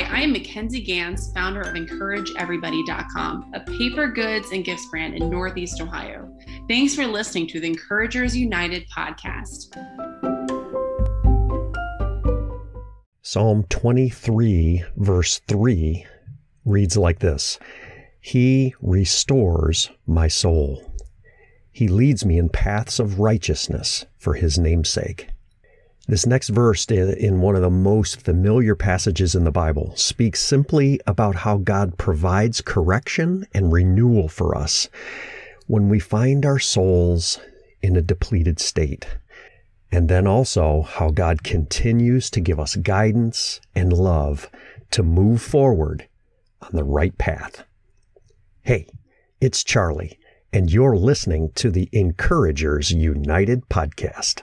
Hi, I am Mackenzie Gans, founder of EncourageEverybody.com, a paper goods and gifts brand in Northeast Ohio. Thanks for listening to the Encouragers United podcast. Psalm 23, verse 3 reads like this He restores my soul. He leads me in paths of righteousness for his name'sake. This next verse, in one of the most familiar passages in the Bible, speaks simply about how God provides correction and renewal for us when we find our souls in a depleted state. And then also how God continues to give us guidance and love to move forward on the right path. Hey, it's Charlie, and you're listening to the Encouragers United podcast.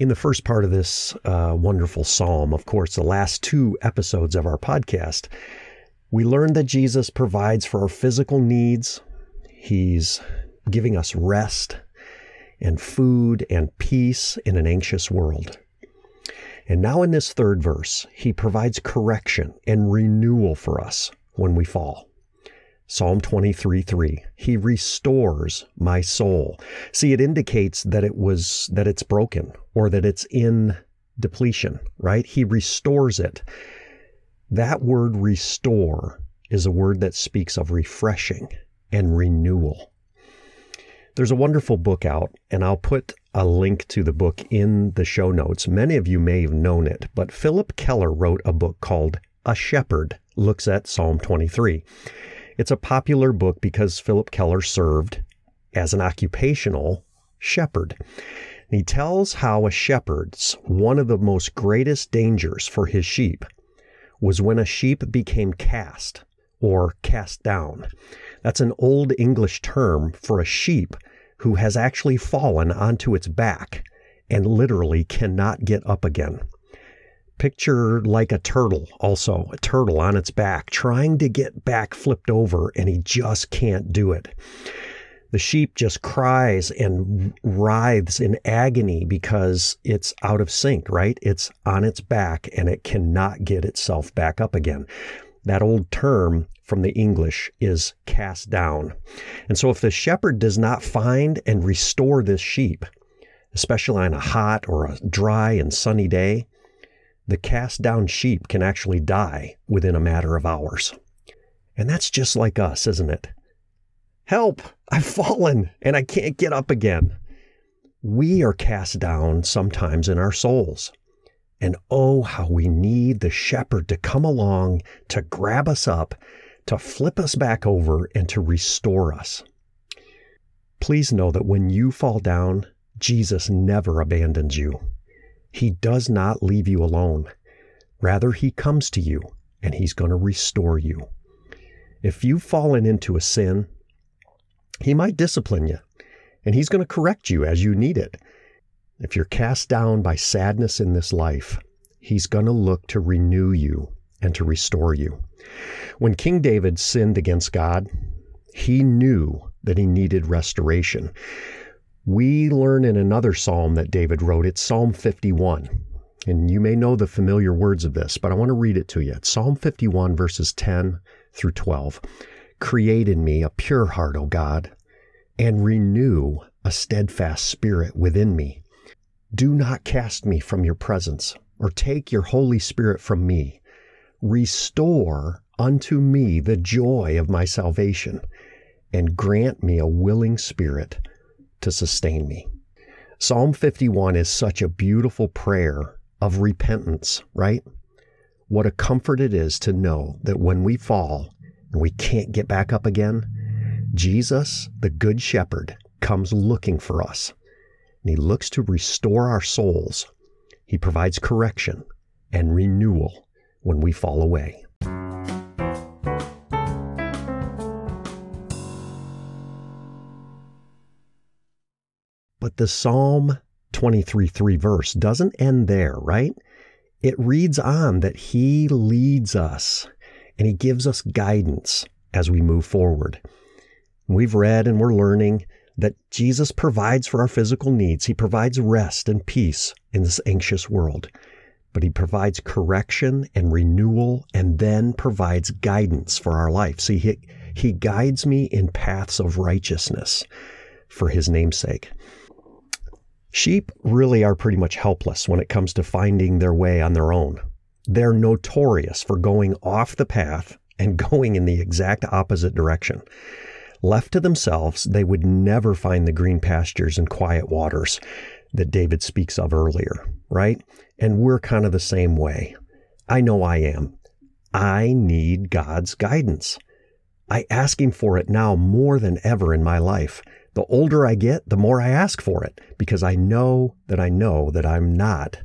In the first part of this uh, wonderful psalm, of course, the last two episodes of our podcast, we learned that Jesus provides for our physical needs. He's giving us rest and food and peace in an anxious world. And now in this third verse, he provides correction and renewal for us when we fall. Psalm 23 3. He restores my soul. See, it indicates that it was, that it's broken or that it's in depletion, right? He restores it. That word restore is a word that speaks of refreshing and renewal. There's a wonderful book out, and I'll put a link to the book in the show notes. Many of you may have known it, but Phillip Keller wrote a book called A Shepherd Looks at Psalm 23. It's a popular book because Phillip Keller served as an occupational shepherd. he tells how a shepherd's one of the most greatest dangers for his sheep was when a sheep became cast or cast down. That's an old English term for a sheep who has actually fallen onto its back and literally cannot get up again. Picture like a turtle, also, a turtle on its back, trying to get back flipped over, and he just can't do it. The sheep just cries and writhes in agony because it's out of sync, right? It's on its back and it cannot get itself back up again. That old term from the English is cast down. And so if the shepherd does not find and restore this sheep, especially on a hot or a dry and sunny day, the cast down sheep can actually die within a matter of hours. And that's just like us, isn't it? Help! I've fallen and I can't get up again. We are cast down sometimes in our souls. And oh, how we need the shepherd to come along to grab us up, to flip us back over, and to restore us. Please know that when you fall down, Jesus never abandons you. He does not leave you alone. Rather, He comes to you and He's going to restore you. If you've fallen into a sin, He might discipline you and He's going to correct you as you need it. If you're cast down by sadness in this life, He's going to look to renew you and to restore you. When King David sinned against God, he knew that he needed restoration we learn in another psalm that David wrote. It's Psalm 51. And you may know the familiar words of this, but I want to read it to you. It's Psalm 51, verses 10 through 12. Create in me a pure heart, O God, and renew a steadfast spirit within me. Do not cast me from your presence, or take your Holy Spirit from me. Restore unto me the joy of my salvation, and grant me a willing spirit to sustain me. Psalm 51 is such a beautiful prayer of repentance, right? What a comfort it is to know that when we fall and we can't get back up again, Jesus, the Good Shepherd, comes looking for us. And he looks to restore our souls. He provides correction and renewal when we fall away. But the Psalm 23 3 verse doesn't end there, right? it reads on that He leads us and He gives us guidance as we move forward. We've read and we're learning that Jesus provides for our physical needs. He provides rest and peace in this anxious world. But He provides correction and renewal and then provides guidance for our life. See, He, he guides me in paths of righteousness for His namesake. Sheep really are pretty much helpless when it comes to finding their way on their own. They're notorious for going off the path and going in the exact opposite direction. Left to themselves, they would never find the green pastures and quiet waters that David speaks of earlier, right? And we're kind of the same way. I know I am. I need God's guidance. I ask Him for it now more than ever in my life. The older I get, the more I ask for it because I know that I know that I'm not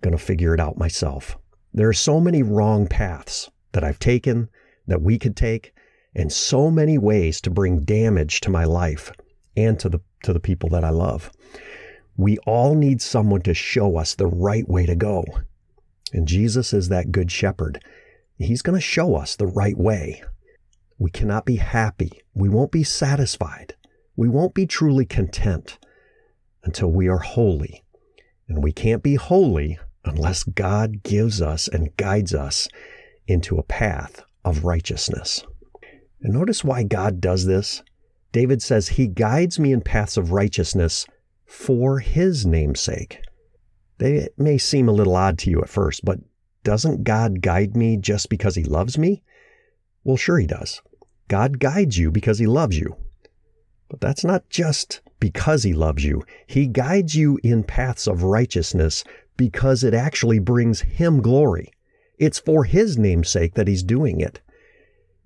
going to figure it out myself. There are so many wrong paths that I've taken, that we could take, and so many ways to bring damage to my life and to the to the people that I love. We all need someone to show us the right way to go. And Jesus is that good shepherd. He's going to show us the right way. We cannot be happy. We won't be satisfied we won't be truly content until we are holy. And we can't be holy unless God gives us and guides us into a path of righteousness. And notice why God does this. David says, He guides me in paths of righteousness for His namesake. They may seem a little odd to you at first, but doesn't God guide me just because He loves me? Well, sure He does. God guides you because He loves you. But that's not just because he loves you. He guides you in paths of righteousness because it actually brings him glory. It's for his name's sake that he's doing it.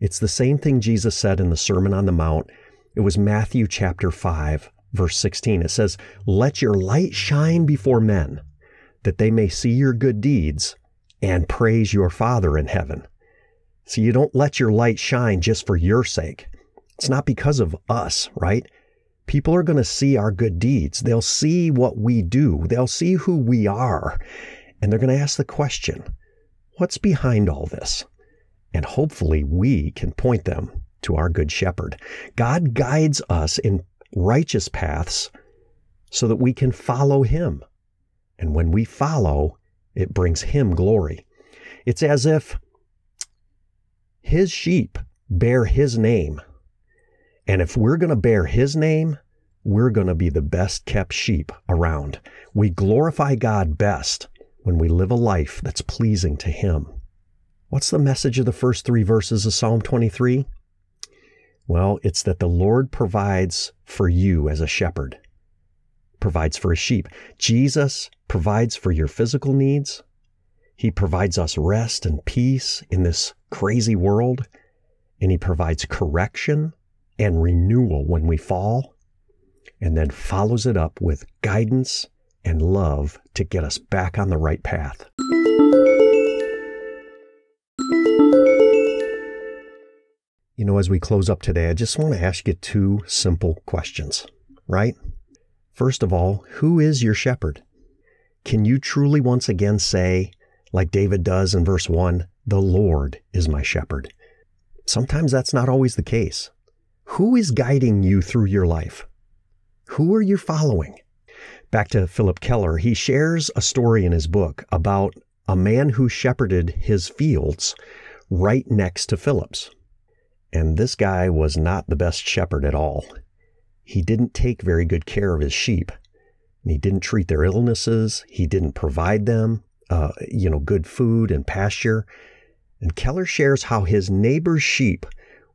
It's the same thing Jesus said in the Sermon on the Mount. It was Matthew chapter 5, verse 16. It says, Let your light shine before men, that they may see your good deeds and praise your Father in heaven. So you don't let your light shine just for your sake. It's not because of us, right? People are going to see our good deeds. They'll see what we do. They'll see who we are. And they're going to ask the question, what's behind all this? And hopefully we can point them to our good shepherd. God guides us in righteous paths so that we can follow him. And when we follow, it brings him glory. It's as if his sheep bear his name and if we're going to bear his name, we're going to be the best kept sheep around. We glorify God best when we live a life that's pleasing to him. What's the message of the first three verses of Psalm 23? Well, it's that the Lord provides for you as a shepherd, provides for his sheep. Jesus provides for your physical needs. He provides us rest and peace in this crazy world, and he provides correction and renewal when we fall, and then follows it up with guidance and love to get us back on the right path. You know, as we close up today, I just want to ask you two simple questions, right? First of all, who is your shepherd? Can you truly once again say, like David does in verse 1, the Lord is my shepherd? Sometimes that's not always the case. Who is guiding you through your life? Who are you following? Back to Phillip Keller, he shares a story in his book about a man who shepherded his fields right next to Phillip's. And this guy was not the best shepherd at all. He didn't take very good care of his sheep. He didn't treat their illnesses. He didn't provide them, uh, you know, good food and pasture. And Keller shares how his neighbor's sheep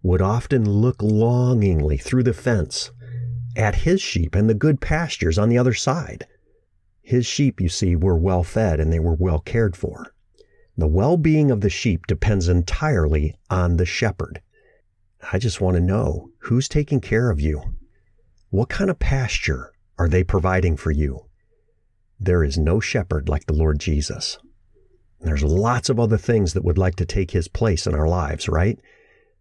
would often look longingly through the fence at his sheep and the good pastures on the other side. His sheep, you see, were well fed and they were well cared for. The well being of the sheep depends entirely on the shepherd. I just want to know who's taking care of you? What kind of pasture are they providing for you? There is no shepherd like the Lord Jesus. There's lots of other things that would like to take his place in our lives, right?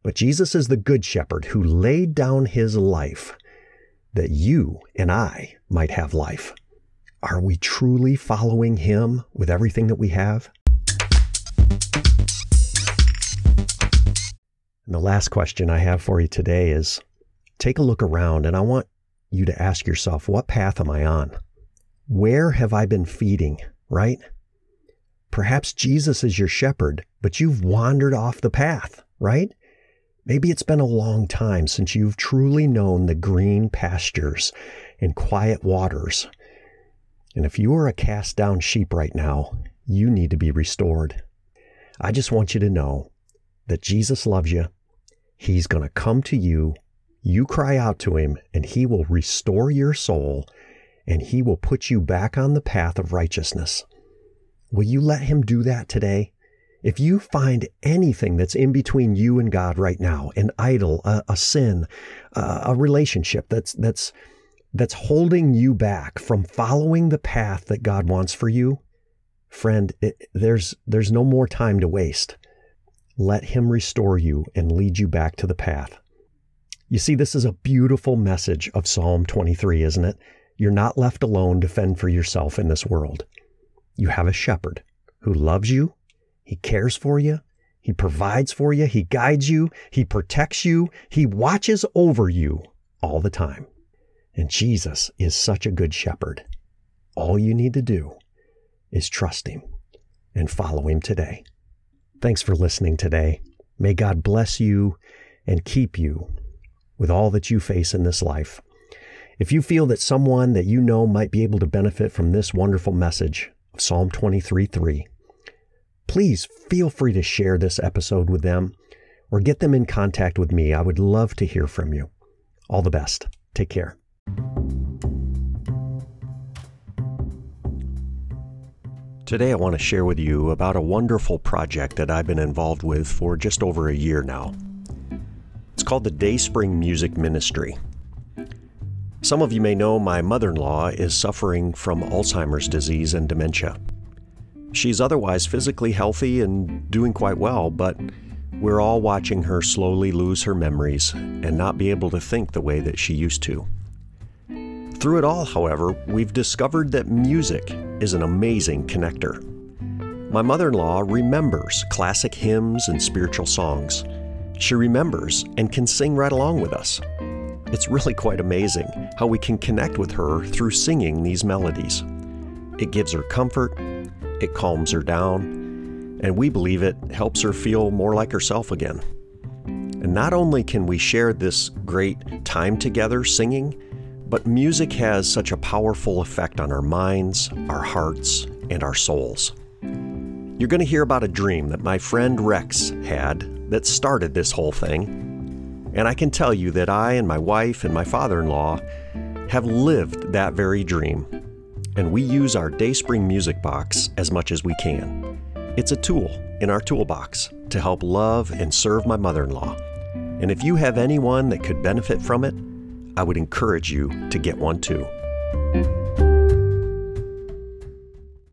But Jesus is the good shepherd who laid down his life that you and I might have life. Are we truly following him with everything that we have? And the last question I have for you today is take a look around and I want you to ask yourself, what path am I on? Where have I been feeding, right? Perhaps Jesus is your shepherd, but you've wandered off the path, right? Maybe it's been a long time since you've truly known the green pastures and quiet waters. And if you are a cast down sheep right now, you need to be restored. I just want you to know that Jesus loves you. He's going to come to you. You cry out to him, and he will restore your soul, and he will put you back on the path of righteousness. Will you let him do that today? If you find anything that's in between you and God right now, an idol, a, a sin, a, relationship that's that's that's holding you back from following the path that God wants for you, friend, it, there's there's no more time to waste. Let him restore you and lead you back to the path. You see, this is a beautiful message of Psalm 23, isn't it? You're not left alone to fend for yourself in this world. You have a shepherd who loves you, he cares for you, he provides for you, he guides you, he protects you, he watches over you all the time. And Jesus is such a good shepherd. All you need to do is trust him and follow him today. Thanks for listening today. May God bless you and keep you with all that you face in this life. If you feel that someone that you know might be able to benefit from this wonderful message of Psalm 23 3, please feel free to share this episode with them or get them in contact with me. I would love to hear from you. All the best. Take care. Today, I want to share with you about a wonderful project that I've been involved with for just over a year now. It's called the Dayspring Music Ministry. Some of you may know my mother in law is suffering from Alzheimer's disease and dementia. She's otherwise physically healthy and doing quite well, but we're all watching her slowly lose her memories and not be able to think the way that she used to. Through it all, however, we've discovered that music is an amazing connector. My mother in law remembers classic hymns and spiritual songs. She remembers and can sing right along with us. It's really quite amazing how we can connect with her through singing these melodies. It gives her comfort, it calms her down, and we believe it helps her feel more like herself again. And not only can we share this great time together singing, but music has such a powerful effect on our minds, our hearts, and our souls. You're going to hear about a dream that my friend Rex had that started this whole thing. And I can tell you that I and my wife and my father in law have lived that very dream. And we use our Dayspring music box as much as we can. It's a tool in our toolbox to help love and serve my mother in law. And if you have anyone that could benefit from it, I would encourage you to get one too.